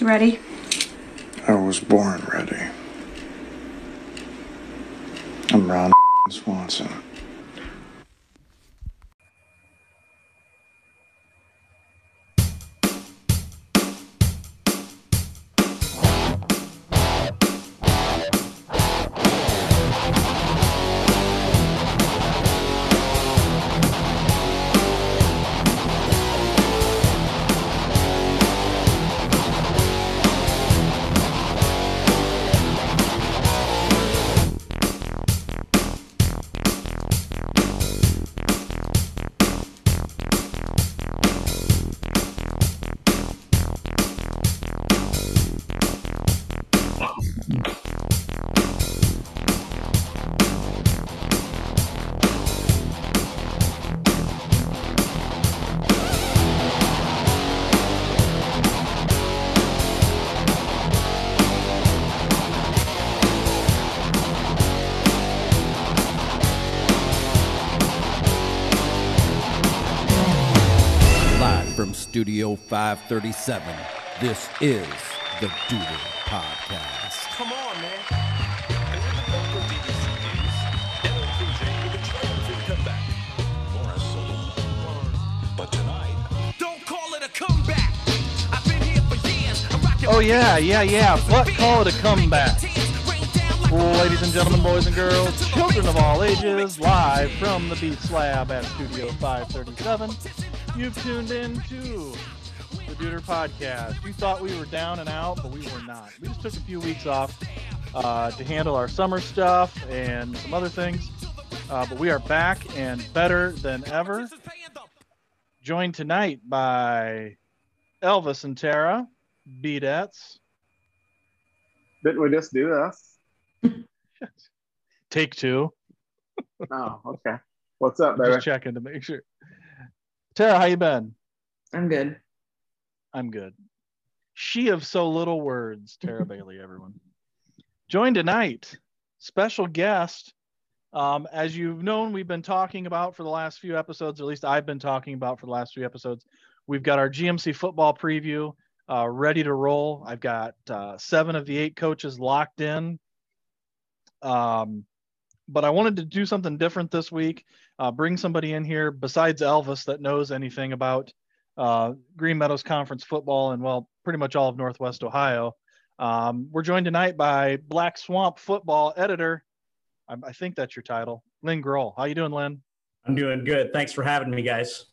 Ready? I was born ready. I'm Ron Swanson. 537, this is the Doodle Podcast. Come on, man. And local BBC News, LL with a triumphant comeback. Morris Saloon. But tonight, don't call it a comeback. I've been here for years. Oh yeah, yeah, yeah. But call it a comeback. Ladies and gentlemen, boys and girls, children of all ages, live from the Beet Slab at Studio 537. You've tuned in to the Duder Podcast. You thought we were down and out, but we were not. We just took a few weeks off uh, to handle our summer stuff and some other things. Uh, but we are back and better than ever. Joined tonight by Elvis and Tara, Beetettes. Didn't we just do this? Take two. Oh, okay. What's up, baby? Just checking to make sure. Tara, how you been? I'm good. I'm good. She of so little words, Tara Bailey, everyone. Joined tonight, special guest. Um, as you've known, we've been talking about for the last few episodes, or at least I've been talking about for the last few episodes. We've got our GMC football preview uh, ready to roll. I've got uh, seven of the eight coaches locked in. Um, but I wanted to do something different this week. Uh, bring somebody in here besides Elvis that knows anything about uh, Green Meadows Conference football and well, pretty much all of Northwest Ohio. Um, we're joined tonight by Black Swamp football editor. I, I think that's your title, Lynn Grohl. How you doing, Lynn? I'm doing good. Thanks for having me, guys.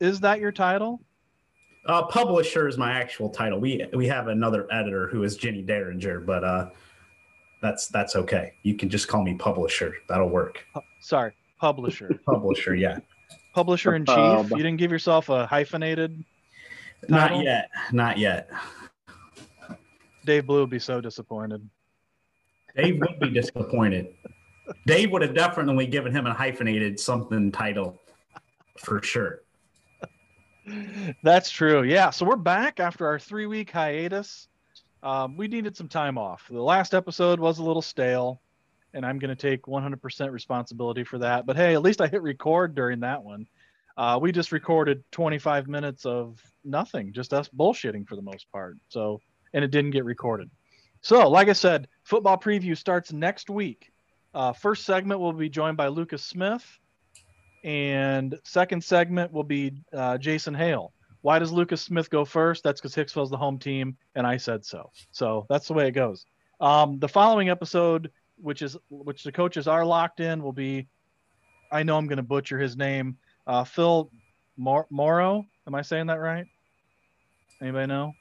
Is that your title? Uh, publisher is my actual title. We we have another editor who is Jenny Derringer, but uh, that's that's okay. You can just call me publisher. That'll work. Sorry, publisher. Publisher, yeah. Publisher in chief. You didn't give yourself a hyphenated. Not yet. Not yet. Dave Blue would be so disappointed. Dave would be disappointed. Dave would have definitely given him a hyphenated something title for sure. That's true. Yeah. So we're back after our three week hiatus. Um, we needed some time off. The last episode was a little stale, and I'm going to take 100% responsibility for that. But hey, at least I hit record during that one. Uh, we just recorded 25 minutes of nothing, just us bullshitting for the most part. So, and it didn't get recorded. So, like I said, football preview starts next week. Uh, first segment will be joined by Lucas Smith, and second segment will be uh, Jason Hale. Why does Lucas Smith go first? That's because Hicksville's the home team, and I said so. So that's the way it goes. Um, the following episode, which is which the coaches are locked in, will be. I know I'm going to butcher his name. Uh, Phil Mor- Morrow. Am I saying that right? Anybody know?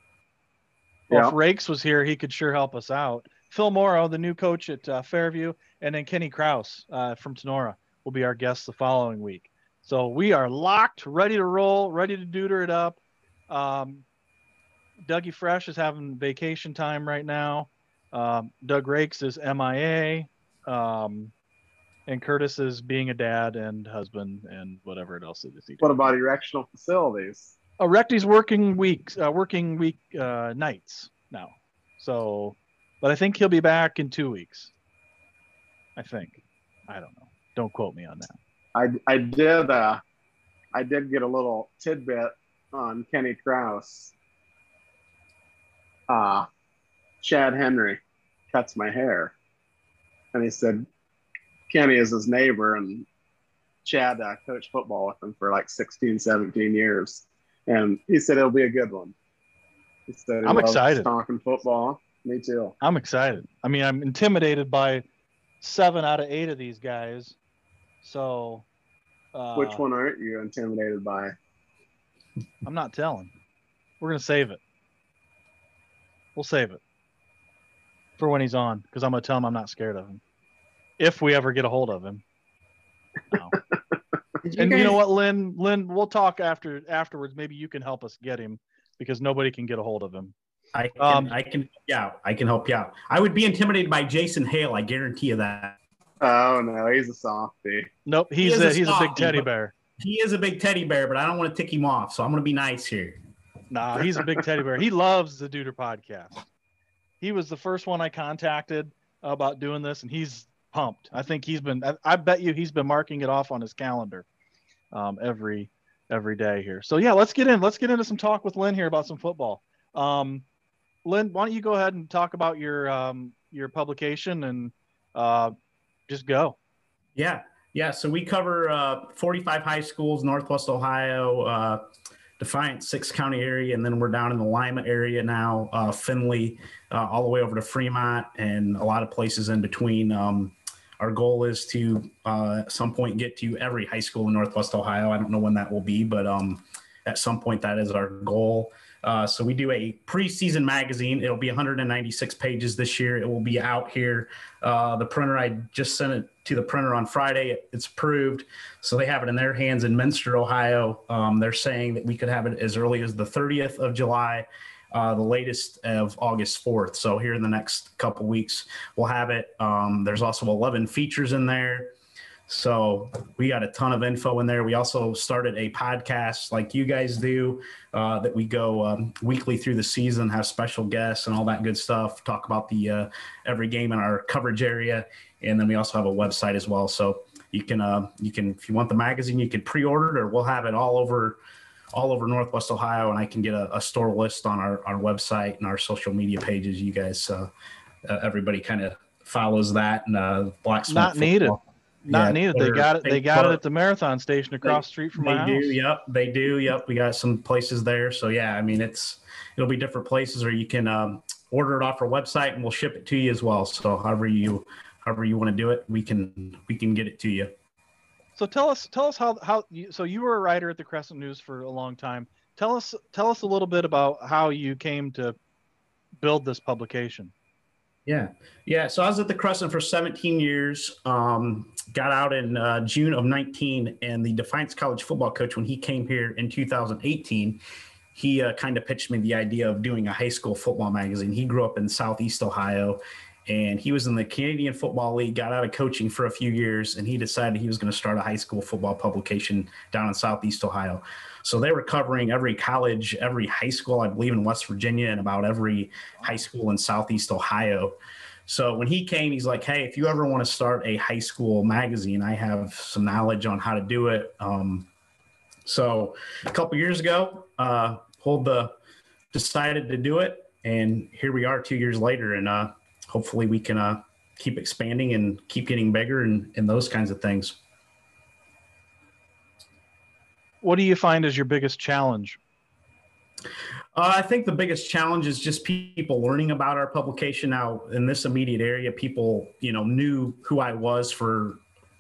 Well, Yeah. if Rakes was here, he could sure help us out. Phil Morrow, the new coach at uh, Fairview, and then Kenny Kraus uh, from Tinora will be our guests the following week. So we are locked, ready to roll, ready to deuter it up. Um, Dougie Fresh is having vacation time right now. Um, Doug Rakes is MIA. Um, and Curtis is being a dad and husband and whatever else it is. he What about erectional facilities? Recty's working weeks, uh, working week uh, nights now. So, but I think he'll be back in two weeks. I think. I don't know. Don't quote me on that. I, I did uh, I did get a little tidbit on Kenny Kraus. uh, Chad Henry cuts my hair. And he said, Kenny is his neighbor, and Chad uh, coached football with him for like 16, 17 years. And he said it'll be a good one. He said I'm excited. talking football. Me too. I'm excited. I mean, I'm intimidated by seven out of eight of these guys. So, uh, Which one aren't you intimidated by? I'm not telling. We're gonna save it. We'll save it for when he's on, because I'm gonna tell him I'm not scared of him. If we ever get a hold of him. No. You and you know what, Lynn? Lynn, we'll talk after afterwards. Maybe you can help us get him because nobody can get a hold of him. I can, Um, I can, yeah, I can help you out. I would be intimidated by Jason Hale. I guarantee you that. Oh no, he's a softie. Nope, he's is a, a he's a big teddy bear. He is a big teddy bear, but I don't want to tick him off, so I'm going to be nice here. Nah, he's a big teddy bear. He loves the Duder podcast. He was the first one I contacted about doing this, and he's pumped. I think he's been. I, I bet you he's been marking it off on his calendar um, every every day here. So yeah, let's get in. Let's get into some talk with Lynn here about some football. Um, Lynn, why don't you go ahead and talk about your um, your publication and uh, just go. Yeah, yeah. So we cover uh, 45 high schools, Northwest Ohio, uh, Defiance, six county area, and then we're down in the Lima area now, uh, Findlay, uh, all the way over to Fremont, and a lot of places in between. Um, our goal is to uh, at some point get to every high school in Northwest Ohio. I don't know when that will be, but um, at some point that is our goal. Uh, so we do a preseason magazine. It'll be 196 pages this year. It will be out here. Uh, the printer, I just sent it to the printer on Friday. It's approved. So they have it in their hands in Minster, Ohio. Um, they're saying that we could have it as early as the 30th of July, uh, the latest of August 4th. So here in the next couple weeks, we'll have it. Um, there's also 11 features in there. So we got a ton of info in there. We also started a podcast like you guys do uh, that we go um, weekly through the season, have special guests and all that good stuff. Talk about the uh, every game in our coverage area, and then we also have a website as well. So you can uh, you can if you want the magazine, you can pre-order it, or we'll have it all over all over Northwest Ohio, and I can get a, a store list on our, our website and our social media pages. You guys, uh, uh, everybody kind of follows that, and uh, Black Swamp Not needed. Not Yeah, needed. They got it. They got it at the marathon station across the street from They my do, house. yep. They do, yep. We got some places there. So yeah, I mean, it's it'll be different places, or you can um, order it off our website, and we'll ship it to you as well. So however you however you want to do it, we can we can get it to you. So tell us, tell us how how. You, so you were a writer at the Crescent News for a long time. Tell us, tell us a little bit about how you came to build this publication. Yeah, yeah. So I was at the Crescent for 17 years. Um, got out in uh, June of 19, and the Defiance College football coach, when he came here in 2018, he uh, kind of pitched me the idea of doing a high school football magazine. He grew up in Southeast Ohio, and he was in the Canadian Football League. Got out of coaching for a few years, and he decided he was going to start a high school football publication down in Southeast Ohio. So they were covering every college, every high school, I believe, in West Virginia, and about every high school in Southeast Ohio. So when he came, he's like, "Hey, if you ever want to start a high school magazine, I have some knowledge on how to do it." Um, so a couple years ago, uh, pulled the decided to do it, and here we are, two years later, and uh, hopefully we can uh, keep expanding and keep getting bigger and, and those kinds of things. What do you find as your biggest challenge? Uh, I think the biggest challenge is just people learning about our publication. Now, in this immediate area, people, you know, knew who I was for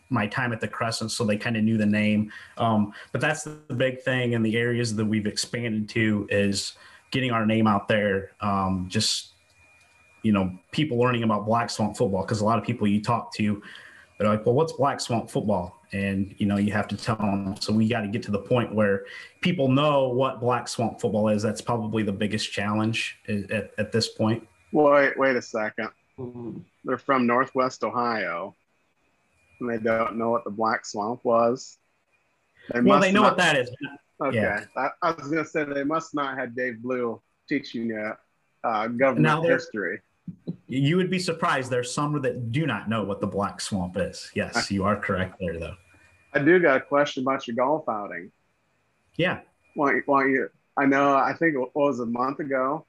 my time at the Crescent, so they kind of knew the name. Um, but that's the big thing in the areas that we've expanded to is getting our name out there. Um, just, you know, people learning about Black Swamp football because a lot of people you talk to, they're like, "Well, what's Black Swamp football?" And you know, you have to tell them. So we got to get to the point where people know what Black Swamp football is. That's probably the biggest challenge at, at, at this point. Wait, wait a second. They're from Northwest Ohio, and they don't know what the Black Swamp was. They well, they know not- what that is. Okay, yeah. I, I was gonna say they must not have Dave Blue teaching you uh, government Now they're- history. You would be surprised. There's some that do not know what the Black Swamp is. Yes, you are correct there, though. I do got a question about your golf outing. Yeah. Want, want you? I know. I think it was a month ago.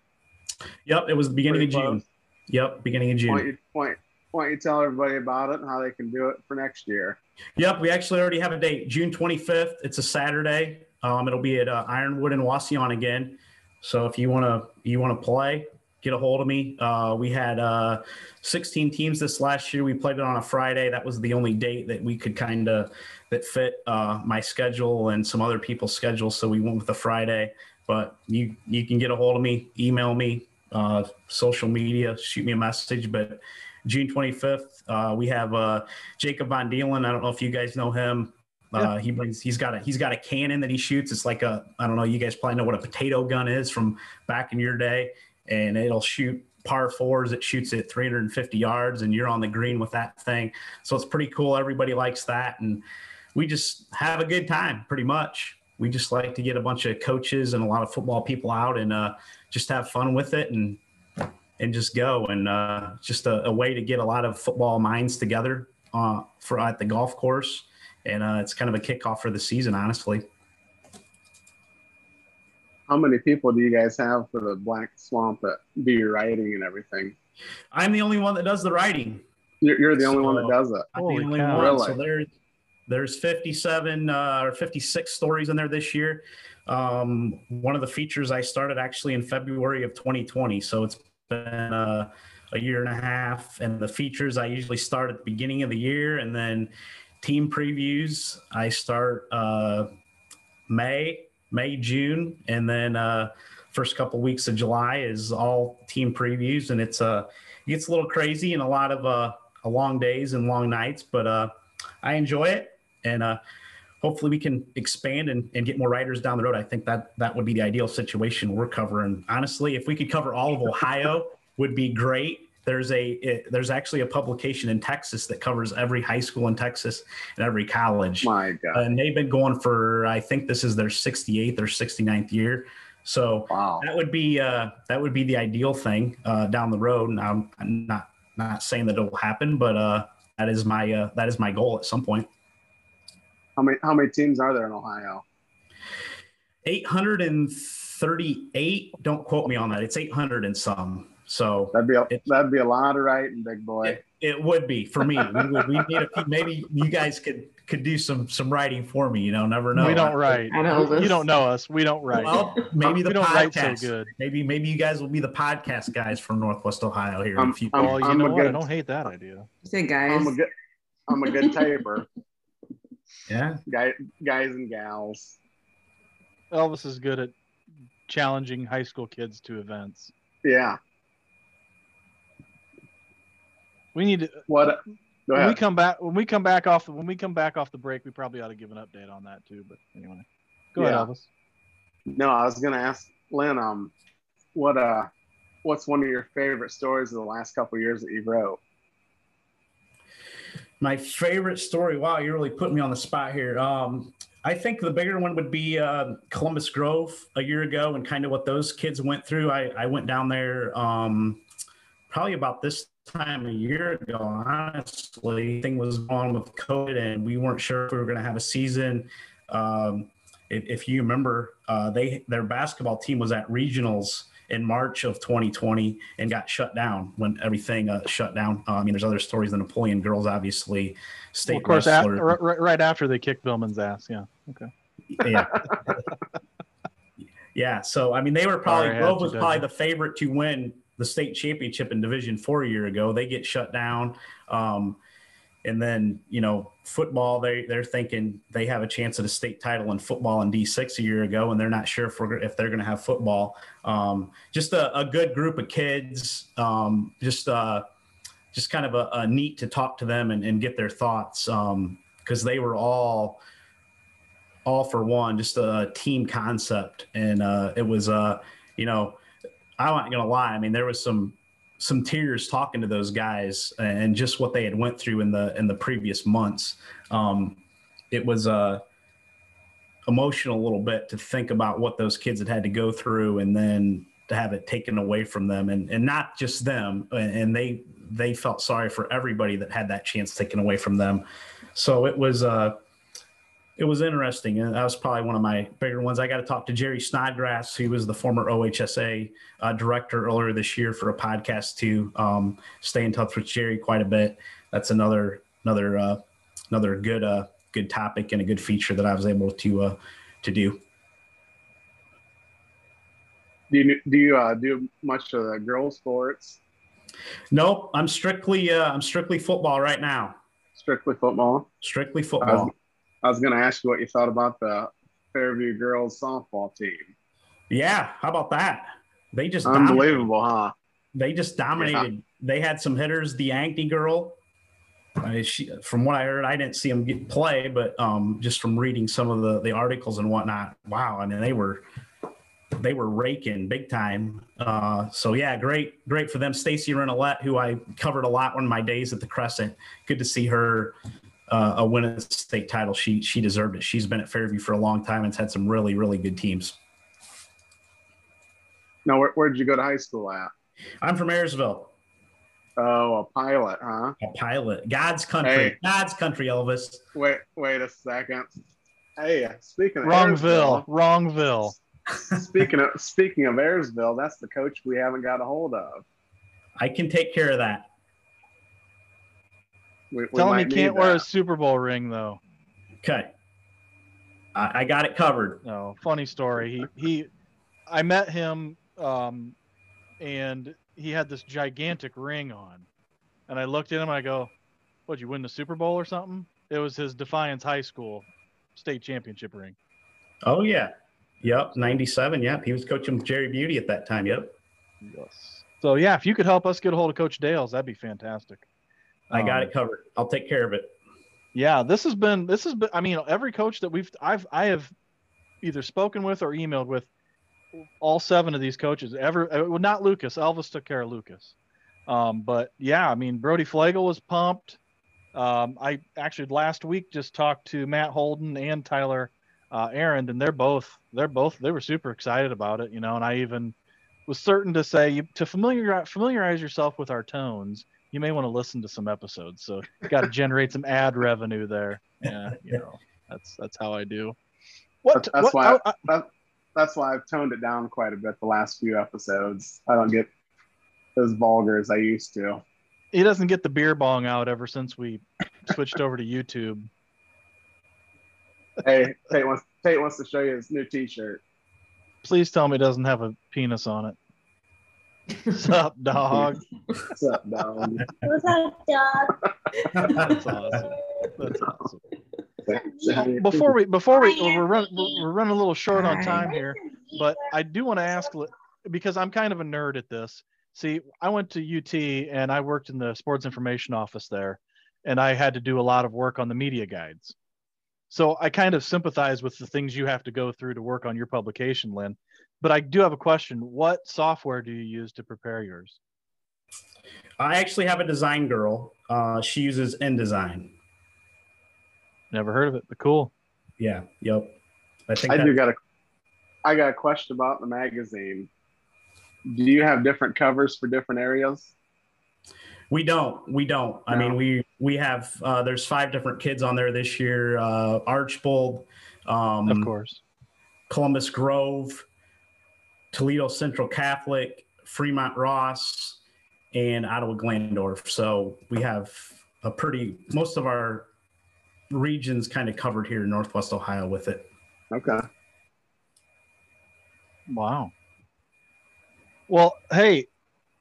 Yep, it was the beginning Pretty of June. close. Yep, beginning of Why June. you, why, why don't you tell everybody about it and how they can do it for next year? Yep, we actually already have a date, June 25th. It's a Saturday. Um, it'll be at uh, Ironwood and Wauseon again. So if you want to you want to play, get a hold of me. Uh, we had uh, 16 teams this last year. We played it on a Friday. That was the only date that we could kind of that fit uh, my schedule and some other people's schedule. So we went with the Friday. But you you can get a hold of me, email me, uh, social media, shoot me a message. But June 25th, uh, we have uh, Jacob Von Deelen. I don't know if you guys know him. Uh, he brings he's got a he's got a cannon that he shoots. It's like a I don't know. You guys probably know what a potato gun is from back in your day, and it'll shoot par fours. It shoots at 350 yards, and you're on the green with that thing. So it's pretty cool. Everybody likes that, and we just have a good time. Pretty much, we just like to get a bunch of coaches and a lot of football people out and uh, just have fun with it and and just go and uh, just a, a way to get a lot of football minds together uh, for at the golf course and uh, it's kind of a kickoff for the season, honestly. How many people do you guys have for the Black Swamp that do your writing and everything? I'm the only one that does the writing. You're, you're the only one that does it. I'm Holy the only cow. one. Really? So there, there's 57 uh, or 56 stories in there this year. Um, one of the features I started actually in February of 2020, so it's been uh, a year and a half. And the features I usually start at the beginning of the year, and then team previews I start uh, May, May, June, and then uh, first couple weeks of July is all team previews, and it's uh, it gets a little crazy and a lot of uh, long days and long nights, but uh, I enjoy it, and uh, hopefully we can expand and, and get more writers down the road. I think that that would be the ideal situation we're covering. Honestly, if we could cover all of Ohio, would be great. There's a it, there's actually a publication in Texas that covers every high school in Texas and every college My God. and they've been going for I think this is their 68th or 69th year. So Wow. that would be uh, that would be the ideal thing uh, down the road. And I'm, I'm not not saying that it will happen, but uh, that is my uh, that is my goal at some point. How many how many teams are there in Ohio? 838. Don't quote me on that. It's 800 and some. So That'd be a, It- that'd be a lot of writing, big boy. it, it would be for me. We would we need a few, maybe you guys could could do some some writing for me. You know, never know. we don't write. I know You don't know us. We don't write. Well, maybe the we don't podcast. write so good. Maybe maybe you guys will be the podcast guys from Northwest Ohio here in Um, a few. Well, you I'm know a what? I don't hate that idea. Say guys. I'm a good I'm a good taper, yeah, guy, guys and gals. Elvis is good at challenging high school kids to events. Yeah. We need to What? Go when we come back when we come back off when we come back off the break. We probably ought to give an update on that too. But anyway, go Yeah. ahead, Elvis. No, I was gonna ask Lynn. Um, what uh, what's one of your favorite stories of the last couple of years that you've wrote? my favorite story. Wow, you're really put me on the spot here. Um, I think the bigger one would be uh, Columbus Grove a year ago and kind of what those kids went through. I, I went down there um, probably about this time a year ago. Honestly, thing was on with COVID, and we weren't sure if we were going to have a season. Um, if, if you remember, uh, they their basketball team was at regionals in March of 2020 and got shut down when everything uh, shut down. Uh, I mean, there's other stories. The Napoleon girls, obviously, state Well, of course, right, right after they kicked Billman's ass. Yeah. Okay. yeah. yeah. So I mean, they were probably Sorry, I had Grove was probably the favorite to win the state championship in Division Four a year ago. They get shut down. Um, and then you know football they they're thinking they have a chance at a state title in football in d6 a year ago and they're not sure if, if they're going to have football um, just a, a good group of kids um, just uh, just kind of a, a neat to talk to them and, and get their thoughts because they were all all for one just a team concept and uh, it was uh, you know i'm not gonna lie i mean there was some some tears talking to those guys and just what they had went through in the in the previous months. Um, it was uh, emotional a little bit to think about what those kids had had to go through, and then to have it taken away from them, and and not just them, and they they felt sorry for everybody that had that chance taken away from them. So it was uh, it was interesting. And that was probably one of my bigger ones. I got to talk to Jerry Snodgrass, who was the former OHSAA uh, director earlier this year for a podcast to um, stay in touch with Jerry quite a bit. That's another another uh, another good uh, good topic and a good feature that I was able to uh, to do. Do you do you uh, do much of the girls sports? Nope, I'm strictly uh, I'm strictly football right now. Strictly football. Strictly football. I was going to ask you what you thought about the Fairview girls softball team. Yeah, how about that? They just dominated. Unbelievable, huh? They just dominated. They had some hitters. The Yankee girl, I, she, from what I heard, I didn't see them get play, but um, just from reading some of the the articles and whatnot, wow! I mean, they were they were raking big time. Uh, so yeah, great, great for them. Stacy Renolette, who I covered a lot on my days at the Crescent. Good to see her uh, a win a state title. She she deserved it. She's been at Fairview for a long time and's had some really really good teams. Now, where, where did you go to high school at? I'm from Ayersville, Oh, a pilot, huh? a pilot. God's country, Hey. God's country, Elvis. Wait, wait a second. Hey, speaking of Wrongville, Wrongville. Speaking of speaking of Ayersville, that's the coach we haven't got a hold of. I can take care of that. We, we him he can't wear a. Super Bowl ring though. Okay, I, I got it covered. No, funny story. He he, I met him, um, and he had this gigantic ring on, and I looked at him. and I go, "What? You win the Super Bowl or something?" It was his Defiance High School state championship ring. Oh yeah, yep, '97. Yep, he was coaching Jerry Beauty at that time. Yep, Yes. So yeah, if you could help us get a hold of Coach Dales, that'd be fantastic. I got Um, it covered. I'll take care of it. Yeah, this has been this has been. I mean, every coach that we've I've I have either spoken with or emailed with all seven of these coaches. Ever uh, well, not Lucas. Elvis took care of Lucas. Um, but yeah, I mean, Brody Flagel was pumped. Um, I actually last week just talked to Matt Holden and Tyler uh, Aaron, and they're both they're both they were super excited about it, you know. And I even was certain to say to familiarize familiarize yourself with our tones. You may want to listen to some episodes. So you got to generate some ad revenue there. Yeah, you know, that's that's how I do. What? That's, what- why I- I- that, that's why I've toned it down quite a bit the last few episodes. I don't get as vulgar as I used to. he doesn't get the beer bong out ever since we switched over to YouTube. Hey, Tate wants Tate wants to show you his new T-shirt. Please tell me it doesn't have a penis on it. What's up, dog? What's up, dog? What's up, dog? That's awesome. That's awesome. Before we before we we're running we're running a little short on time here, but I do want to ask because I'm kind of a nerd at this. See, I went to UT and I worked in the sports information office there, and I had to do a lot of work on the media guides. So I kind of sympathize with the things you have to go through to work on your publication, Lynn. But I do have a question. What software do you use to prepare yours? I actually have a design girl. Uh, she uses InDesign. Never heard of it, but cool. Yeah. Yep. I think I that- do got a I got a question about the magazine. Do you have different covers for different areas? We don't. We don't. I mean, we we have. Uh, there's five different kids on there this year. Uh, Archbold, um, Of course. Columbus Grove, Toledo Central Catholic, Fremont Ross, and Ottawa Glandorf. So we have a pretty most of our regions kind of covered here in Northwest Ohio with it. Okay. Wow. Well, hey,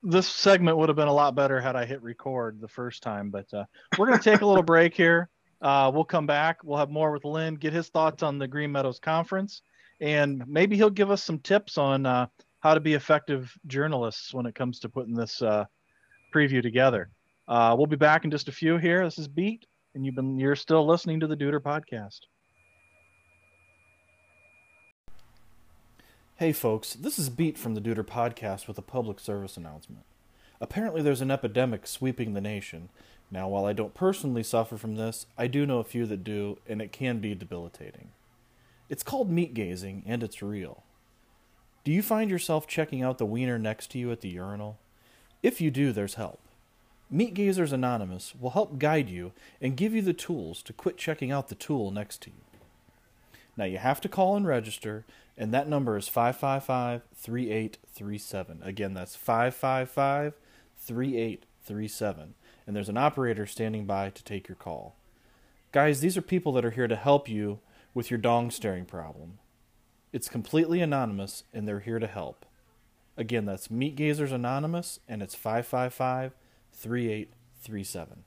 this segment would have been a lot better had I hit record the first time, but uh, we're going to take a little break here. Uh, we'll come back. We'll have more with Lynn, get his thoughts on the Green Meadows Conference, and maybe he'll give us some tips on uh, how to be effective journalists when it comes to putting this uh, preview together. Uh, we'll be back in just a few here. This is Beet, and you've been you're still listening to the Deuter podcast. Hey folks, this is Beet from the Deuter Podcast with a public service announcement. Apparently, there's an epidemic sweeping the nation. Now, while I don't personally suffer from this, I do know a few that do, and it can be debilitating. It's called meat gazing, and it's real. Do you find yourself checking out the wiener next to you at the urinal? If you do, there's help. Meat Gazers Anonymous will help guide you and give you the tools to quit checking out the tool next to you. Now you have to call and register, and that number is 555 3837. Again, that's 555 3837. And there's an operator standing by to take your call. Guys, these are people that are here to help you with your dong staring problem. It's completely anonymous, and they're here to help. Again, that's Meat Gazers Anonymous, and it's 555 3837.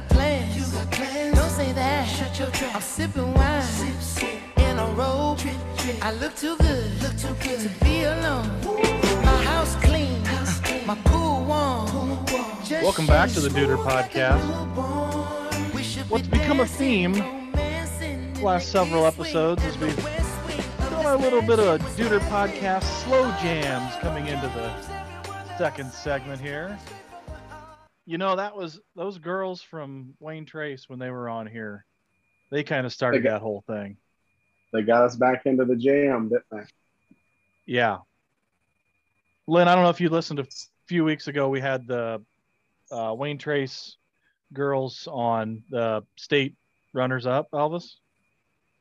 Got plans? You got plans? Don't say that. Shut your trap. I'm sipping wine. Sip, sip. In a robe. Drip, drip. I look too good. Look too good to be alone. My house clean. House clean. My pool warm. Pool warm. Welcome back to the shake Duder smooth like Podcast. newborn. We should What's be become a theme romancing last several episodes is we've west wing of Doing a little bit of a. Duder Podcast slow jams coming into the second segment here. You know, that was those girls from Wayne Trace when they were on here. They kind of started got- that whole thing. They got us back into the jam, didn't they? Yeah. Lynn, I don't know if you listened a few weeks ago. We had the uh, Wayne Trace girls on the state runners up, Elvis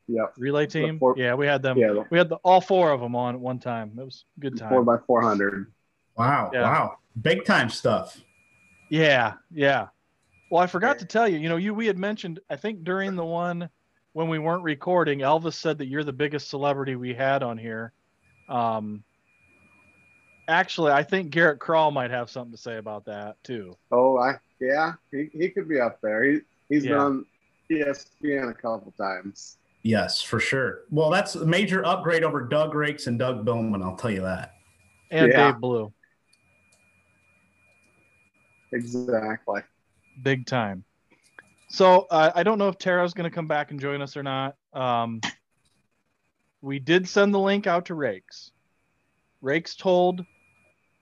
Yeah. relay team. four- yeah, we had them. Yeah, the We had the, all four of them on at one time. It was a good time. four by four hundred. Wow. Yeah. Wow. Big time stuff. Yeah, yeah. Well, I forgot to tell you, you know, you we had mentioned I think during the one when we weren't recording, Elvis said that you're the biggest celebrity we had on here. Um actually, I think Garrett Crawl might have something to say about that too. Oh, I yeah, he, he could be up there. He he's been on ESPN a couple times. Yes, for sure. Well, that's a major upgrade over Doug Rakes and Doug Billman. I'll tell you that. And Yeah. Dave Blue, Exactly. big time. So uh, I don't know if Tara's going to come back and join us or not. Um, we did send the link out to Rakes. Rakes told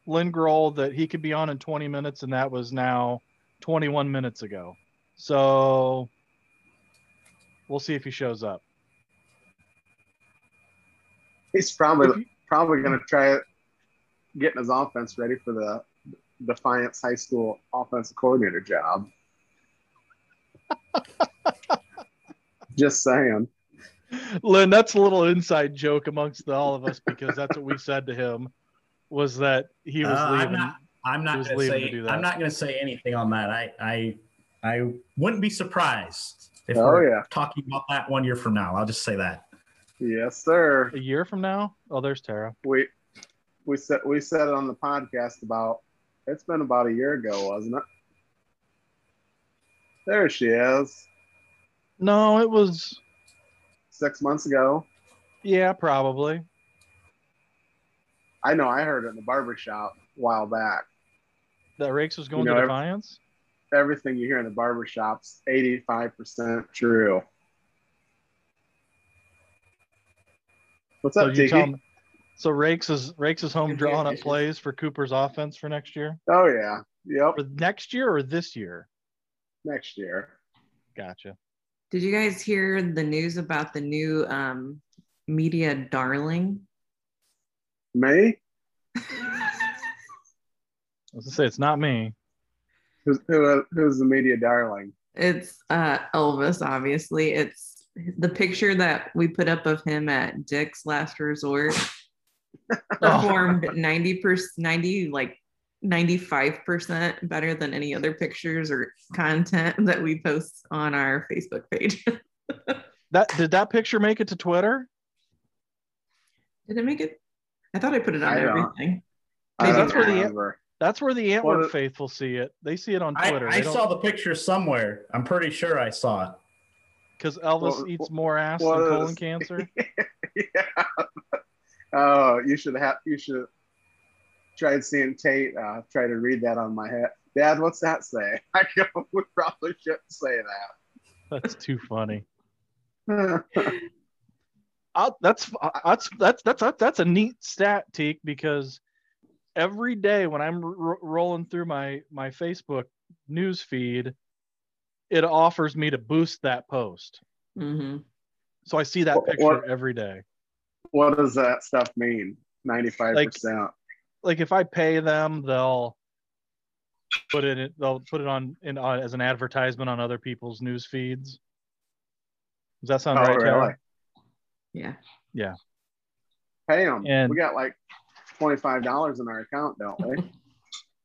Lynn Grohl that he could be on in 20 minutes, and that was now 21 minutes ago. So we'll see if he shows up. He's probably probably going to try getting his offense ready for the Defiance High School offensive coordinator job. Just saying. Lynn, that's a little inside joke amongst the, all of us because that's what we said to him was that he was Uh, I'm leaving. not. I'm not going to say. to do that. I'm not going to say anything on that. I. I. I wouldn't be surprised if Oh, we're yeah. talking about that one year from now. I'll just say that. Yes, sir. a year from now? Oh, there's Tara. We we said we said it on the podcast about it's been about a year ago, wasn't it? There she is. No, it was Six months ago. yeah, probably. I know I heard it in the barber shop a while back. That Rakes was going You know, to Defiance. Everything you hear in the barber shop's 85% true. What's So up, you tell Tiki? me. So Rakes is Rakes is home drawing up plays for Cooper's offense for next year. Oh yeah. Yep. For next year or this year? Next year. Gotcha. Did you guys hear the news about the new um, media darling? Me? I was gonna say it's not me. Who's, who, who's the media darling? It's uh, Elvis, obviously. It's the picture that we put up of him at Dick's Last Resort Oh. performed 90%, 90, like 95% better than any other pictures or content that we post on our Facebook page. That did that picture make it to Twitter? Did it make it? I thought I put it on I everything. I That's where the- remember. That's where the Antwerp What- faithful see it. They see it on Twitter. I saw the picture somewhere. I'm pretty sure I saw it. because Elvis What- eats more ass what than colon cancer. yeah. Oh, you should have. You should have tried seeing Tate. Uh, try to read that on my head. Dad, what's that say? I go. We probably shouldn't say that. That's too funny. i that's that's that's that's that's that's a neat stat, Teak, because every day when I'm r- rolling through my my Facebook news feed, it offers me to boost that post. hmm So I see that picture what- every day. What does that stuff mean? Ninety-five percent. Like if I pay them, they'll put it in, they'll put it on in uh, as an advertisement on other people's news feeds. Does that sound Oh, right, Taylor? really? Yeah. Yeah. Pay them. And- we got like twenty-five dollars in our account, don't we?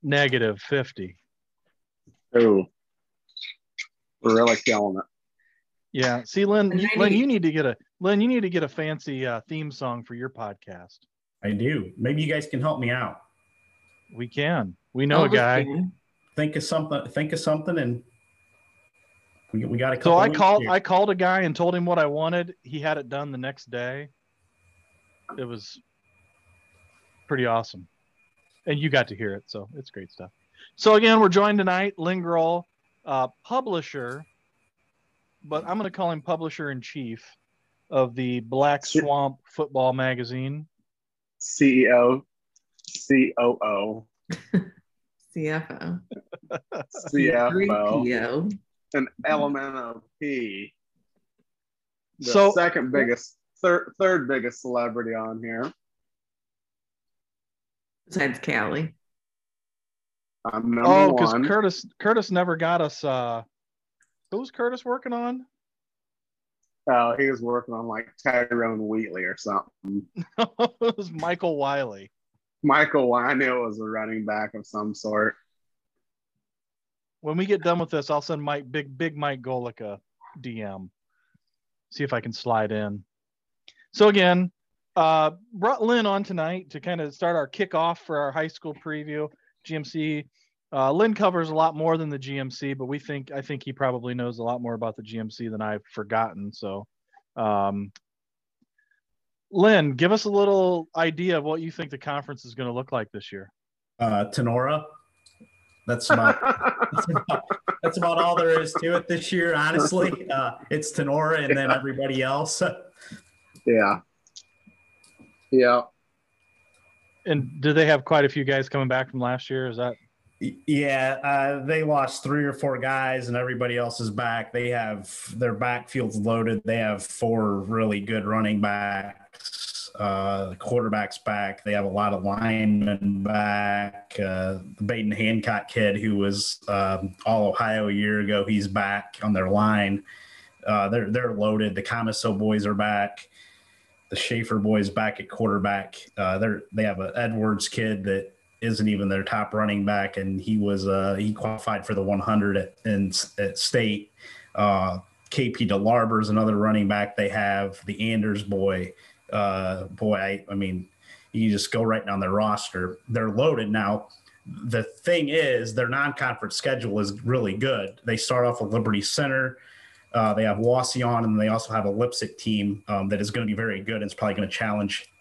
Negative 50. Oh, we're really killing it. Yeah. See, Lynn, you, Lynn, you need to get a Lynn, you need to get a fancy uh, theme song for your podcast. I do. Maybe you guys can help me out. We can. We know a guy. can. Think of something. Think of something, and we, we got a So. I called here. I called a guy and told him what I wanted. He had it done the next day. It was pretty awesome. And you got to hear it, so it's great stuff. So again, we're joined tonight, Lynn Grohl, uh, publisher, but I'm going to call him publisher in chief of the Black Si- Swamp Football Magazine. CEO, COO, CFO. CFO, 3PO. and element of P. The So- second biggest, third third biggest celebrity on here. Besides Callie. I'm number Oh, because. Curtis Curtis never got us. Uh, who's Curtis working on? Oh, he was working on like Tyrone Wheatley or something. it was Michael Wiley. Michael, Wiley was a running back of some sort. when we get done with this, I'll send Mike big big Mike Golick a DM. See if I can slide in. So again, uh brought Lynn on tonight to kind of start our kickoff for our high school preview. GMC. Uh, Lynn covers a lot more than the GMC, but we think I think he probably knows a lot more about the GMC than I've forgotten. So um Lynn, give us a little idea of what you think the conference is going to look like this year. uh, Tinora. That's about, that's about that's about all there is to it this year. Honestly, uh, it's Tinora and then everybody else. Yeah. Yeah. And do they have quite a few guys coming back from last year? Is that Yeah, uh, they lost three or four guys, and everybody else is back. They have their backfield's loaded. They have four really good running backs. Uh, the quarterback's back. They have a lot of linemen back. Uh, the Baden Hancock kid, who was um, all Ohio a year ago, he's back on their line. Uh, they're they're loaded. The Comiso boys are back. The Schaefer boys back at quarterback. Uh, they're they have an Edwards kid that isn't even their top running back, and he was uh, he qualified for the 100 at in, at state. Uh, KP DeLarber is another running back they have. The Anders boy, uh, boy, I, I mean, you just go right down their roster. They're loaded now. The thing is, their non-conference schedule is really good. They start off with Liberty Center. Uh, they have Wauseon, and they also have a Leipsic team um, that is going to be very good and it's probably going to challenge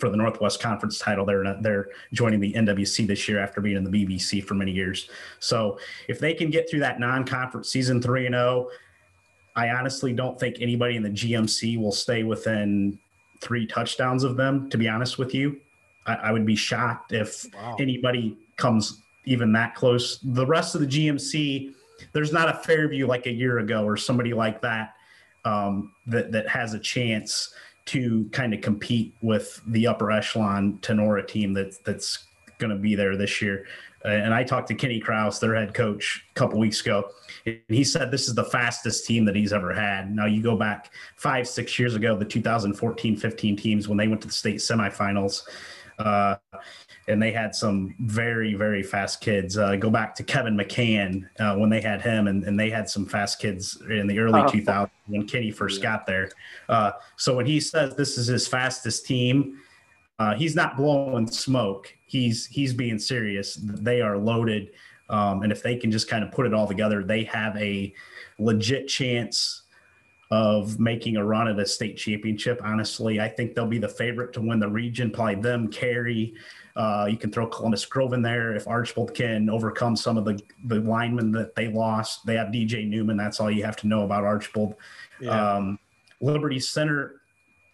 for the Northwest Conference title. They're not, they're joining the NWC this year after being in the BBC for many years. So if they can get through that non-conference season three and zero, I honestly don't think anybody in the GMC will stay within three touchdowns of them. To be honest with you, I, I would be shocked if Wow. anybody comes even that close. The rest of the GMC, there's not a Fairview like a year ago or somebody like that um, that that has a chance to kind of compete with the upper echelon Tinora team that's that's going to be there this year. Uh, and I talked to Kenny Kraus, their head coach, a couple weeks ago, and he said this is the fastest team that he's ever had. Now you go back five, six years ago, the 2014-15 teams when they went to the state semifinals. Uh, and they had some very very fast kids. Uh, go back to kevin mccann uh, when they had him and, and they had some fast kids in the early Oh. 2000s when kenny first got there. Uh, so when he says this is his fastest team uh, he's not blowing smoke. He's he's being serious. They are loaded. Um, and if they can just kind of put it all together they have a legit chance of making a run at a state championship. Honestly i think they'll be the favorite to win the region probably them carry uh, you can throw Columbus Grove in there if Archbold can overcome some of the the linemen that they lost. They have DJ Newman. That's all you have to know about Archbold. Yeah. Um, Liberty Center,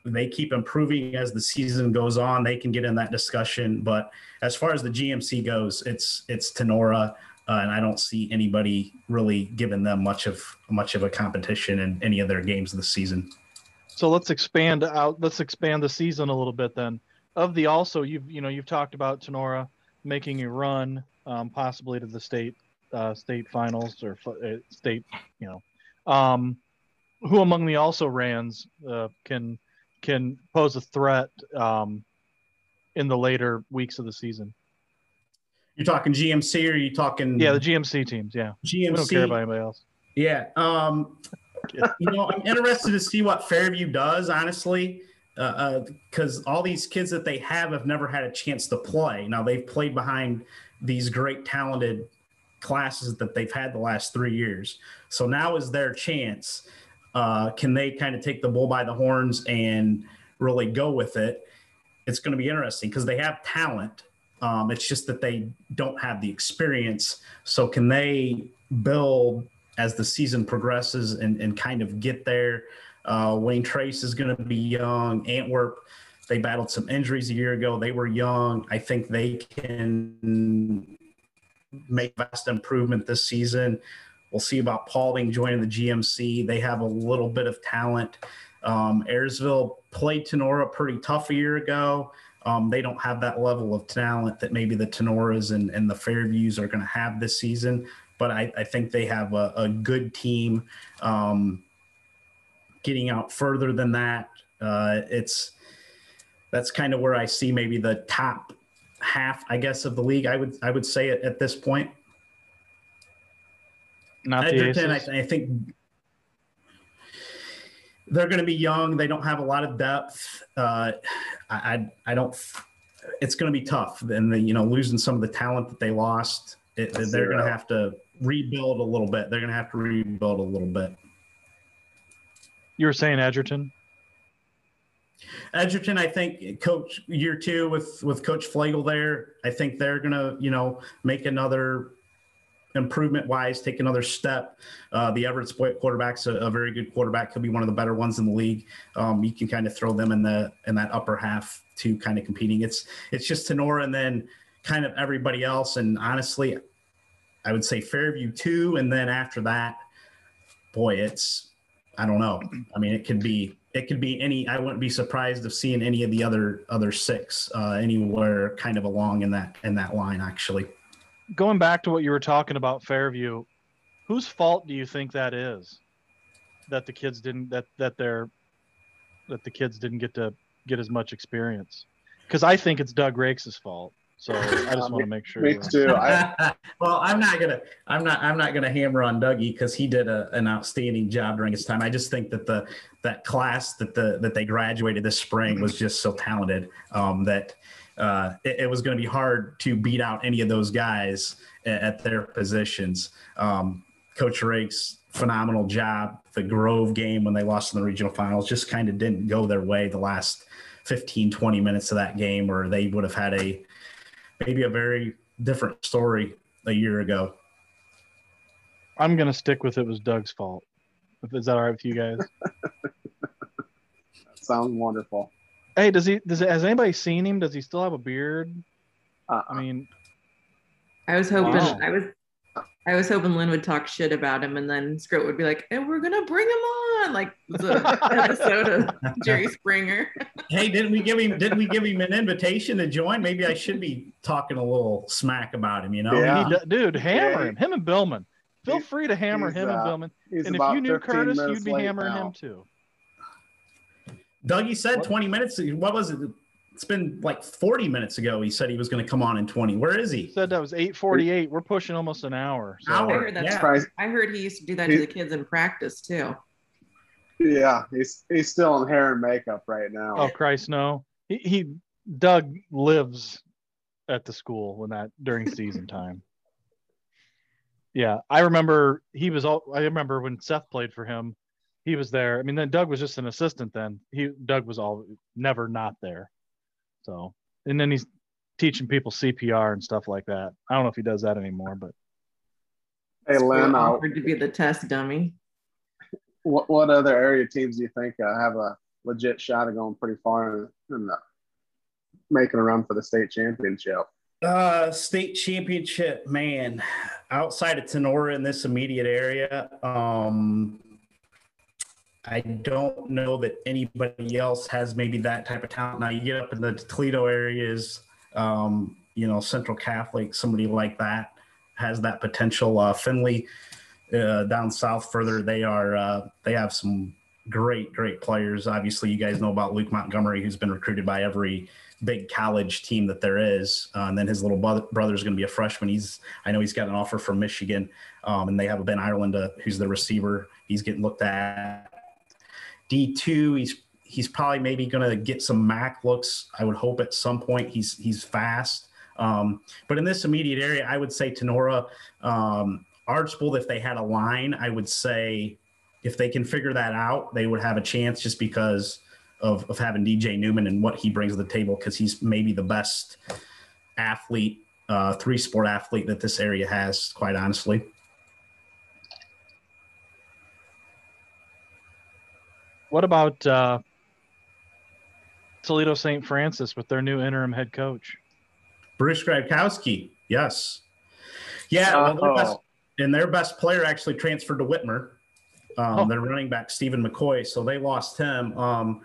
they keep improving as the season goes on. They can get in that discussion. But as far as the GMC goes, it's it's Tinora, uh, and I don't see anybody really giving them much of much of a competition in any of their games of the season. So let's expand out. Let's expand the season a little bit then. Of the also, you've you know you've talked about Tinora making a run, um, possibly to the state uh, state finals or uh, state, you know. Um, who among the also rans uh, can can pose a threat um, in the later weeks of the season? You're talking GMC or are you talking? Yeah, the GMC teams. Yeah, GMC. We don't care about anybody else. Yeah. Um, you know, I'm interested to see what Fairview does, honestly, because uh, uh, all these kids that they have have never had a chance to play. Now they've played behind these great, talented classes that they've had the last three years. So now is their chance. Uh, can they kind of take the bull by the horns and really go with it? It's going to be interesting because they have talent. Um, it's just that they don't have the experience. So can they build as the season progresses and, and kind of get there? Uh, Wayne Trace is going to be young. Antwerp, they battled some injuries a year ago. They were young. I think they can make vast improvement this season. We'll see about Paulding joining the GMC. They have a little bit of talent. Um, Ayersville played Tinora pretty tough a year ago. Um, they don't have that level of talent that maybe the Tinoras and, and the Fairviews are going to have this season. But I, I think they have a, a good team. Um, getting out further than that, uh, it's that's kind of where I see maybe the top half, I guess, of the league. I would I would say it at this point. Not Edgerton, I, I think they're going to be young. They don't have a lot of depth. Uh, I, I, I don't. It's going to be tough. And the, you know, losing some of the talent that they lost, it, they're going to have to rebuild a little bit. They're going to have to rebuild a little bit. You were saying Edgerton. Edgerton, I think coach year two with with Coach Flagel there. I think they're gonna you know make another improvement wise, take another step. Uh, the Everett quarterback's a, a, very good quarterback. Could be one of the better ones in the league. Um, you can kind of throw them in the in that upper half to kind of competing. It's it's just Tinora and then kind of everybody else. And honestly, I would say Fairview two, and then after that, boy, it's I don't know. I mean, it could be it could be any. I wouldn't be surprised of seeing any of the other other six uh, anywhere kind of along in that in that line. Actually, going back to what you were talking about Fairview, whose fault do you think that is? That the kids didn't that that they're that the kids didn't get to get as much experience. Because I think it's Doug Rakes' fault. So I just want to make sure. Me too. I, well, I'm not gonna, I'm not, I'm not gonna hammer on Dougie because he did a, an outstanding job during his time. I just think that the that class that the that they graduated this spring was just so talented um, that uh, it, it, was going to be hard to beat out any of those guys at, at their positions. Um, Coach Rakes, phenomenal job. The Grove game when they lost in the regional finals just kind of didn't go their way the last 15, 20 minutes of that game, or they would have had a maybe a very different story a year ago. I'm gonna stick with it was Doug's fault. Is that all right with you guys? sounds wonderful. Hey, does he? Does has anybody seen him? Does he still have a beard? Uh-uh. I mean, I was hoping wow. I was I was hoping Lynn would talk shit about him, and then Scroat would be like, "And we're gonna bring him on," like the episode of Jerry Springer. hey, didn't we give him? Didn't we give him an invitation to join? Maybe I should be talking a little smack about him. You know, yeah. He, dude, hammer yeah. him. Him and Billman. Feel free to hammer him uh, and Billman. And if you knew Curtis, you'd be hammering now. him too. Dougie said what? 20 minutes. What was it? It's been like 40 minutes ago. He said he was going to come on in 20. Where is he? Said that was 8:48. We're pushing almost an hour. So. Hour. I heard, yeah. I heard he used to do that to the kids in practice too. Yeah, he's he's still in hair and makeup right now. Oh Christ, no. He, he Doug lives at the school when that during season time. Yeah, I remember he was all. I remember when Seth played for him, he was there. I mean, then Doug was just an assistant. Then he Doug was all never not there. So, and then he's teaching people CPR and stuff like that. I don't know if he does that anymore, but. Hey, Lynn, offered to be the test dummy. What what other area teams do you think uh, have a legit shot of going pretty far and making a run for the state championship. Uh, state championship, man. Outside of Tinora in this immediate area, um, I don't know that anybody else has maybe that type of talent. Now you get up in the Toledo areas, um, you know, Central Catholic, somebody like that has that potential. Uh, Findlay uh, down south further, they are uh, they have some great great players. Obviously, you guys know about Luke Montgomery, who's been recruited by every big college team that there is. Uh, and then his little brother is going to be a freshman. He's I know he's got an offer from Michigan, um, and they have Ben Ireland uh, who's the receiver. He's getting looked at. D two, he's he's probably maybe going to get some MAC looks. I would hope at some point. He's he's fast. Um, but in this immediate area, I would say Tinora, um, Archbold. If they had a line, I would say if they can figure that out, they would have a chance. Just because of, of having DJ Newman and what he brings to the table because he's maybe the best athlete, uh, three sport athlete that this area has, quite honestly. What about uh, Toledo St. Francis with their new interim head coach? Bruce Grabkowski, yes. Yeah, well, their best, and their best player actually transferred to Whitmer. Um, oh. Their running back, Stephen McCoy. So they lost him. Um,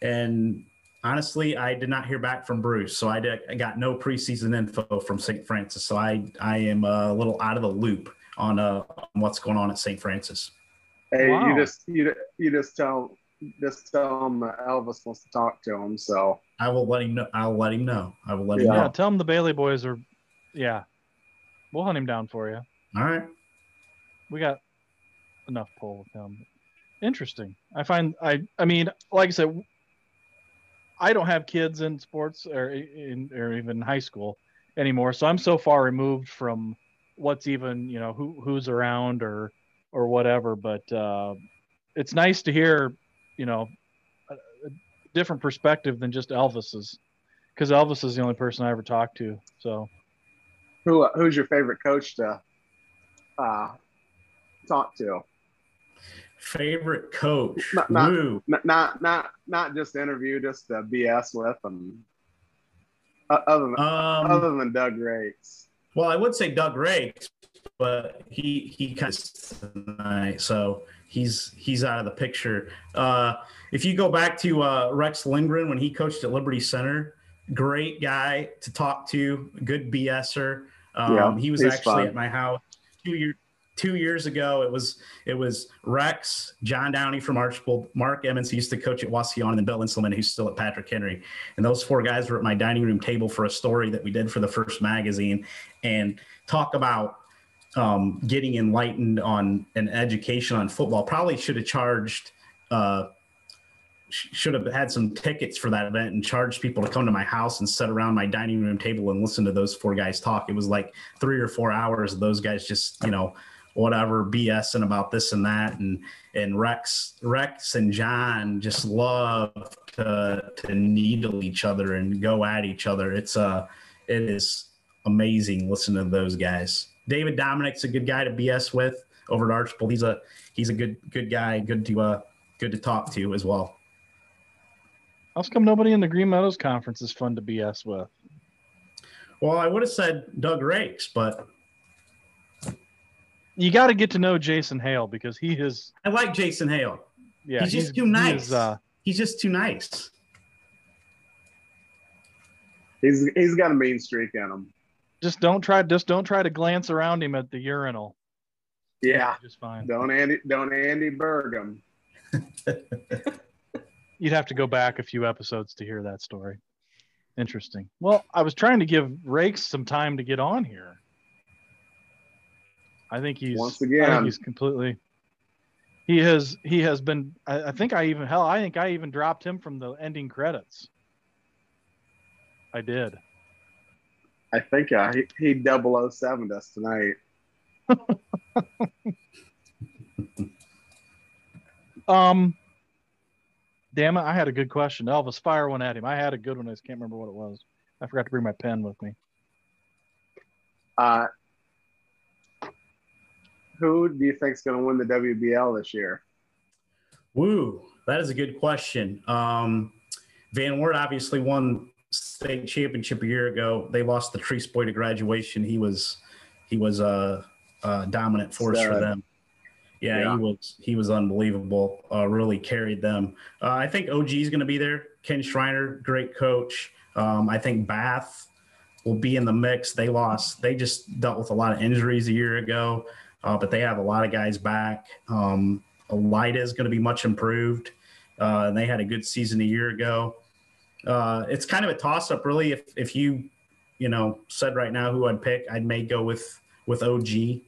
and honestly, I did not hear back from Bruce, so I, did, I got no preseason info from St. Francis. So I I am a little out of the loop on uh what's going on at St. Francis. Hey, wow. you just you you just tell just tell him Elvis wants to talk to him. So I will let him know. I'll let him know. I will let him know. Yeah, tell him the Bailey boys are. Yeah, we'll hunt him down for you. All right. We got enough pull with him. Interesting. I find I I mean, like I said, I don't have kids in sports or in or even high school anymore, so I'm so far removed from what's even you know who who's around or or whatever. But uh, it's nice to hear you know a, a different perspective than just Elvis's, because Elvis is the only person I ever talked to. So, who who's your favorite coach to uh, talk to? Favorite coach? Not not, not not not just interview, just uh, BS with them. Uh, other than um, other than Doug Rakes. Well, I would say Doug Rakes, but he he kind of tonight, so he's he's out of the picture. Uh, if you go back to uh, Rex Lingruen when he coached at Liberty Center, great guy to talk to, good BSer. Um, yeah, he was actually fun. at my house two years two years ago it was it was rex john downey from archbold mark emmons used to coach at Wauseon, and then bill inselman who's still at patrick henry. And those four guys were at my dining room table for a story that we did for the first magazine and talk about um, getting enlightened on an education on football. Probably should have charged uh, should have had some tickets for that event and charged people to come to my house and sit around my dining room table and listen to those four guys talk. It was like three or four hours of those guys just, you know, whatever BSing about this and that and and Rex Rex and John just love to to needle each other and go at each other. It's uh it is amazing listening to those guys. David Dominique's a good guy to BS with over at Archbold. He's a he's a good good guy, good to uh good to talk to as well. How come nobody in the Green Meadows conference is fun to BS with? Well, I would have said Doug Rakes, but you got to get to know Jason Hale because he is. I like Jason Hale. Yeah, he's, he's just too nice. Is, uh, he's just too nice. He's he's got a mean streak in him. Just don't try. Just don't try to glance around him at the urinal. Yeah, just fine. Don't Andy. Don't Andy Bergam. You'd have to go back a few episodes to hear that story. Interesting. Well, I was trying to give Rakes some time to get on here. I think he's once again he's completely he has he has been I, I, think I even hell I think I even dropped him from the ending credits. I did. I think uh, he he 007 us tonight. um damn it, I had a good question. Elvis, fire one at him. I had a good one, I just can't remember what it was. I forgot to bring my pen with me. Uh who do you think is going to win the WBL this year? Woo, that is a good question. Um, Van Wert obviously won state championship a year ago. They lost the Treese boy to graduation. He was he was a, a dominant force for them. Yeah, Yeah. he was he was unbelievable. Uh, really carried them. Uh, I think OG is going to be there. Ken Schreiner, great coach. Um, I think Bath will be in the mix. They lost. They just dealt with a lot of injuries a year ago, uh, but they have a lot of guys back. Um, Elida is going to be much improved. Uh, and they had a good season a year ago. Uh, it's kind of a toss up, really. If if you, you know, said right now who I'd pick, I'd may go with with OG.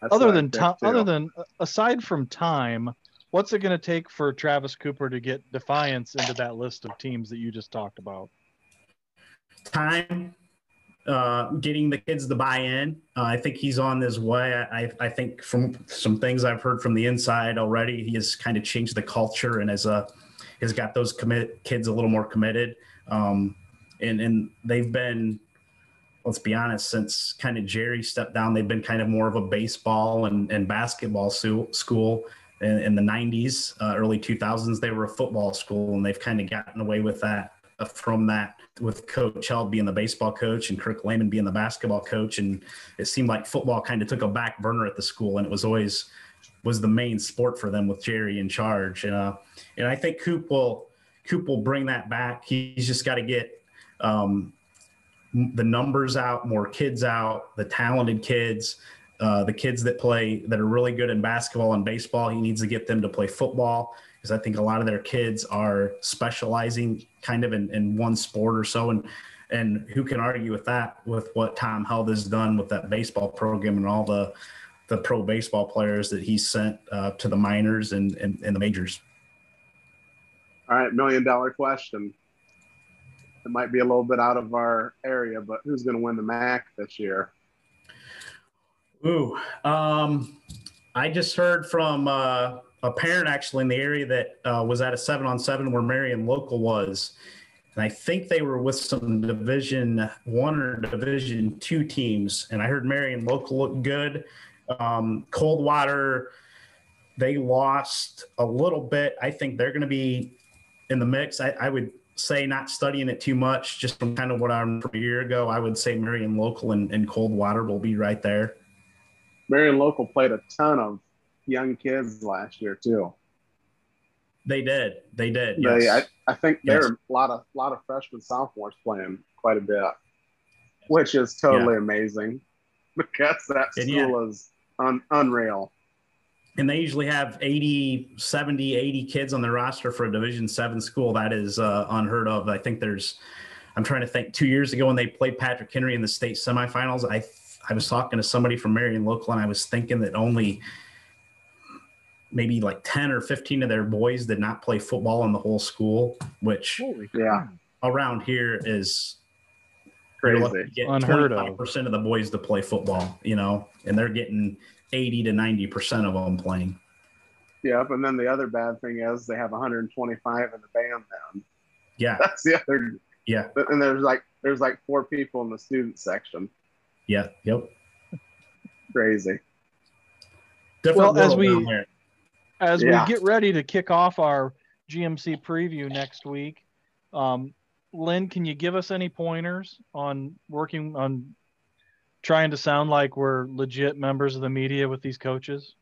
That's other than time, too. other than aside from time, what's it going to take for Travis Cooper to get Defiance into that list of teams that you just talked about? time uh, getting the kids to buy in. Uh, I think he's on his way. I, I think from some things I've heard from the inside already, he has kind of changed the culture and has uh, has got those commit kids a little more committed. Um, and and they've been, let's be honest, since kind of Jerry stepped down, they've been kind of more of a baseball and, and basketball su- school. In, in the 90s, uh, early 2000s, they were a football school, and they've kind of gotten away with that uh, from that with Coach Held being the baseball coach and Kirk Lehman being the basketball coach, and it seemed like football kind of took a back burner at the school, and it was always was the main sport for them with Jerry in charge. And uh, and I think Coop will Coop will bring that back. He's just got to get um, the numbers out, more kids out, the talented kids. Uh, the kids that play that are really good in basketball and baseball, he needs to get them to play football because I think a lot of their kids are specializing kind of in, in one sport or so. And and who can argue with that with what Tom Held has done with that baseball program and all the the pro baseball players that he sent uh, to the minors and, and, and the majors. All right, million dollar question. It might be a little bit out of our area, but who's going to win the MAC this year? Ooh, um, I just heard from uh, a parent actually in the area that uh, was at a seven on seven where Marion Local was. And I think they were with some Division One or Division Two teams. And I heard Marion Local looked good. Um, Coldwater, they lost a little bit. I think they're going to be in the mix. I, I would say not studying it too much, just from kind of what I remember a year ago. I would say Marion Local and, and Coldwater will be right there. Marion Local played a ton of young kids last year too. They did. They did. They, Yes. I, I think Yes. there are a lot of lot of freshmen, sophomores playing quite a bit, which is totally amazing because that school yeah. is un, unreal. And they usually have 80 70 80 kids on their roster for a division 7 school that is uh, unheard of i think there's i'm trying to think two years ago when they played patrick henry in the state semifinals i i was talking to somebody from marion local and i was thinking that only maybe like 10 or 15 of their boys did not play football in the whole school which Holy Yeah, around here is you're lucky to crazy. get Unheard of. 25% of the boys to play football you know and they're getting 80 to 90 percent of them playing Yep. And then the other bad thing is they have 125 in the band now. yeah That's the other. Yeah. And there's like there's like four people in the student section. Yeah. Yep. Crazy. Different Well, as we- there. As Yeah. we get ready to kick off our GMC preview next week, um, Lynn, can you give us any pointers on working on trying to sound like we're legit members of the media with these coaches?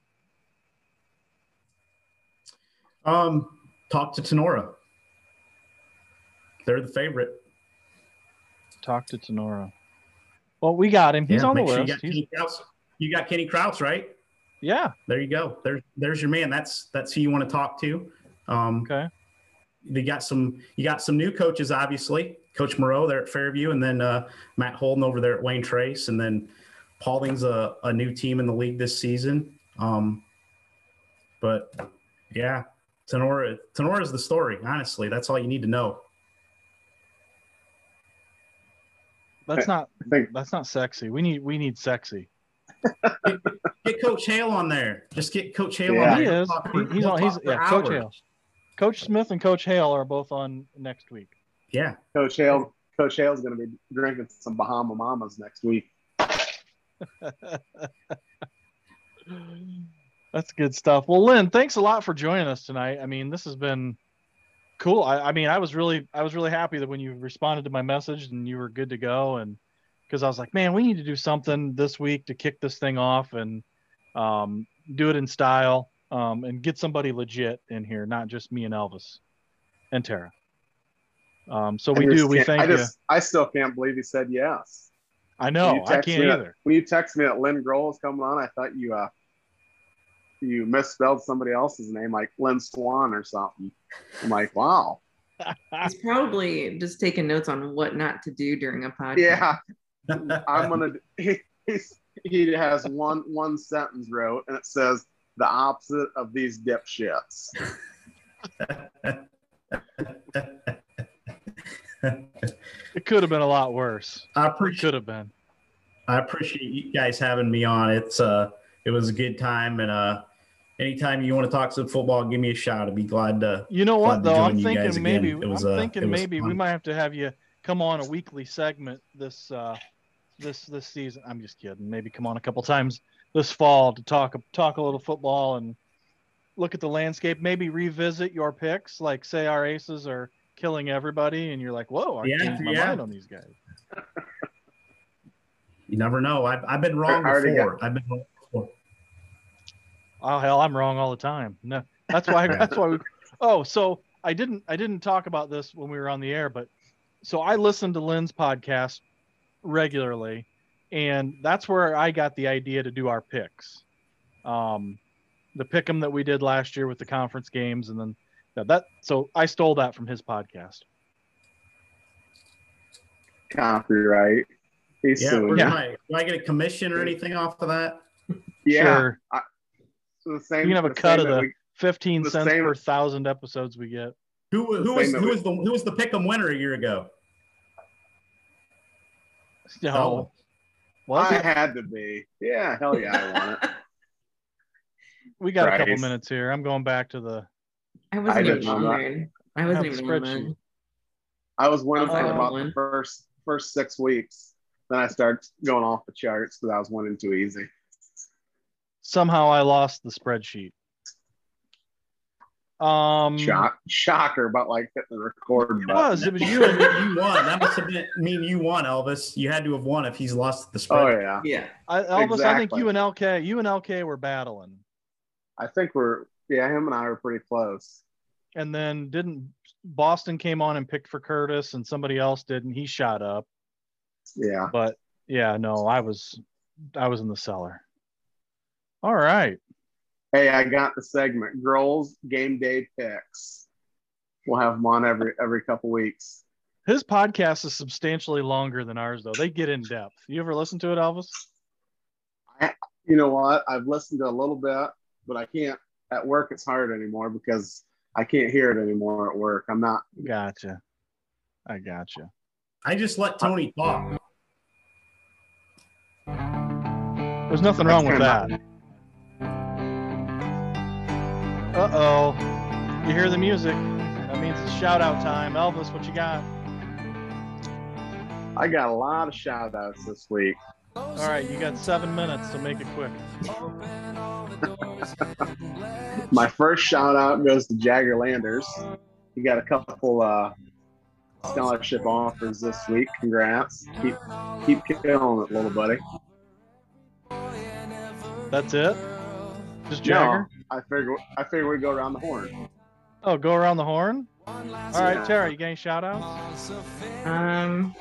Um, talk to Tinora. They're the favorite. Talk to Tinora. Well, we got him. He's Yeah, on the sure list. You got, you got Kenny Krause, right? yeah. There you go. There's there's your man. That's that's who you want to talk to. Um, Okay. You got some you got some new coaches, obviously. Coach Moreau there at Fairview, and then uh, Matt Holden over there at Wayne Trace, and then Paulding's a, a new team in the league this season. Um, but yeah, Tinora Tinora is the story. Honestly, that's all you need to know. That's not that's not sexy. We need we need sexy. Get Coach Hale on there. Just get Coach Hale Yeah. on there. He We'll is. He- he's on- he's- talk yeah, Coach. Hale. Coach Smith and Coach Hale are both on next week. Yeah. Coach Hale Coach Hale's going to be drinking some Bahama Mamas next week. That's good stuff. Well, Lynn, thanks a lot for joining us tonight. I mean, this has been cool. I, I mean, I was really, I was really happy that when you responded to my message and you were good to go, and because I was like, man, we need to do something this week to kick this thing off and um, do it in style um, and get somebody legit in here, not just me and Elvis and Tara. Um, so we do. We can't- thank I you. I still can't believe he said yes. I know. you I text can't me that- either. when you text me that Lynn Grohl is coming on, I thought you uh you misspelled somebody else's name, like Lynn Swann or something. I'm like, wow. He's probably just taking notes on what not to do during a podcast. Yeah, I'm gonna. He, he's, he has one one sentence wrote, and it says the opposite of these dipshits. It could have been a lot worse. I It appreciate could have been. I appreciate you guys having me on. It's uh it was a good time and uh anytime you want to talk some football, give me a shout. I'd be glad to You know what though? I'm join you guys thinking maybe It was, I'm uh, thinking it was maybe we might have to have you come on a weekly segment this uh this this season. I'm just kidding. Maybe come on a couple times this fall to talk talk a little football and look at the landscape. Maybe revisit your picks. Like say our aces are killing everybody, and you're like, whoa, I Yeah, changed my yeah. mind on these guys. You never know. I've, I've been wrong I already before. I've been wrong before. Oh hell, I'm wrong all the time. No, that's why. that's why. We, oh, so I didn't. I didn't talk about this when we were on the air, but so I listen to Lynn's podcast regularly, and that's where I got the idea to do our picks. Um, the pick 'em that we did last year with the conference games, and then that, that. So I stole that from his podcast. Copyright. He's Yeah, suing. where's Yeah. my do I get a commission or anything off of that? yeah. Sure, So the same, you can have a cut of the we- 15 the cents same- per thousand episodes we get. Who who was who was the who was the pick'em winner a year ago? No. Was I it? had to be. Yeah, hell yeah, I want it. We got a couple minutes here. I'm going back to the. I wasn't didn't even on that. I wasn't the even on I was winning for about one. the first first six weeks. Then I started going off the charts because I was winning too easy. Somehow I lost the spreadsheet. Um, Shock, shocker about like hitting the record It button. was. It was you and you won. That must have been mean you won, Elvis. You had to have won if he's lost the Oh yeah, Yeah. I, Elvis. I think you and LK, you and LK were battling, I think we're yeah. Him and I were pretty close. and then didn't Boston came on and picked for Curtis, and somebody else did, and he shot up. Yeah, But yeah, no, I was, I was in the cellar. All right. Hey, I got the segment Girls game day picks. We'll have them on every every couple weeks. His podcast is substantially longer than ours, though. They get in depth. You ever listen to it, Elvis? You know what? I've listened to a little bit, but I can't at work. It's hard anymore because I can't hear it anymore at work. I'm not. Gotcha. I gotcha. I just let Tony talk. There's nothing wrong with That's that. Uh oh. You hear the music? That means it's shout out time. Elvis, what you got? I got a lot of shout outs this week. All right, you got seven minutes, so make it quick. My first shout out goes to Jagger Landers. He got a couple uh, scholarship offers this week. Congrats. Keep keep killing it, little buddy. That's it? Just Jagger? No, I figure I figure we go around the horn. Oh, go around the horn? All right, Yeah. Tara, you got any shout outs? Um,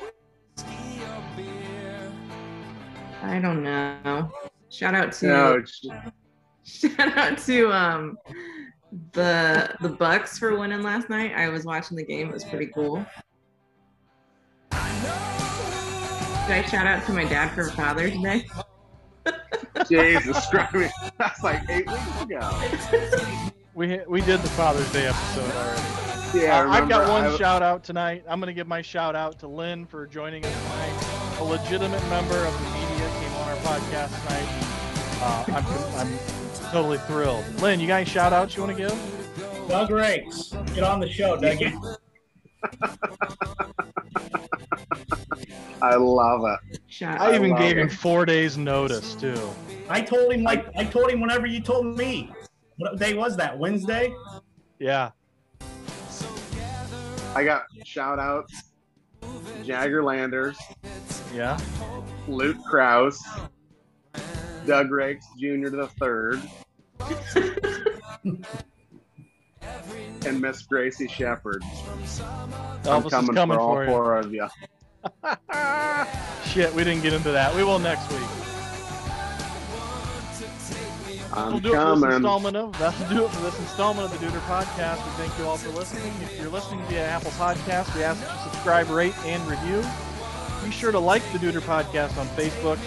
I don't know. Shout out to No, shout out to um the the Bucks for winning last night. I was watching the game. It was pretty cool. Did I shout out to my dad for Father's Day? Jesus Christ. That's like eight weeks ago. We we did the Father's Day episode already. Yeah, I Uh, I've got one I- shout out tonight. I'm going to give my shout out to Lynn for joining us tonight. A legitimate member of the media came on our podcast tonight. Uh, I'm, I'm totally thrilled. Lynn, you got any shout outs you want to give? Doug Rakes, get on the show, Dougie. I love it. Shout I even love gave him four days notice too. I told him like I told him whenever you told me. What day was that? Wednesday? Yeah. I got shout outs. Jagger Landers, Yeah. Luke Kraus. Doug Rakes Jr. the third, and Miss Gracie Shepard. Oh, I'm coming, coming for all for you. four of you. Shit, we didn't get into that. We will next week. I'm We'll do it for this coming. installment of that'll do it for this installment of the Duder Podcast. We thank you all for listening. If you're listening via Apple Podcast, we ask that you subscribe, rate, and review. Be sure to like the Duder Podcast on Facebook.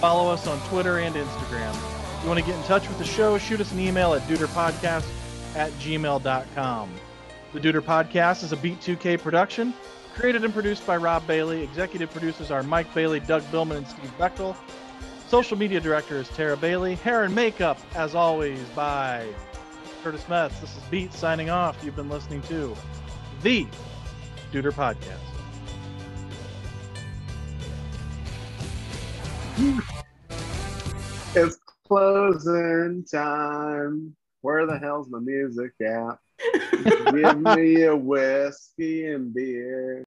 Follow us on Twitter and Instagram. If you want to get in touch with the show, shoot us an email at duderpodcast at gmail.com. The Duder Podcast is a Beet 2K production, created and produced by Rob Bailey. Executive producers are Mike Bailey, Doug Billman, and Steve Bechtel. Social media director is Tara Bailey. Hair and makeup, as always, by Curtis Metz. This is Beet signing off. You've been listening to the Duder Podcast. It's closing time. Where the hell's my music at? Give me a whiskey and beer.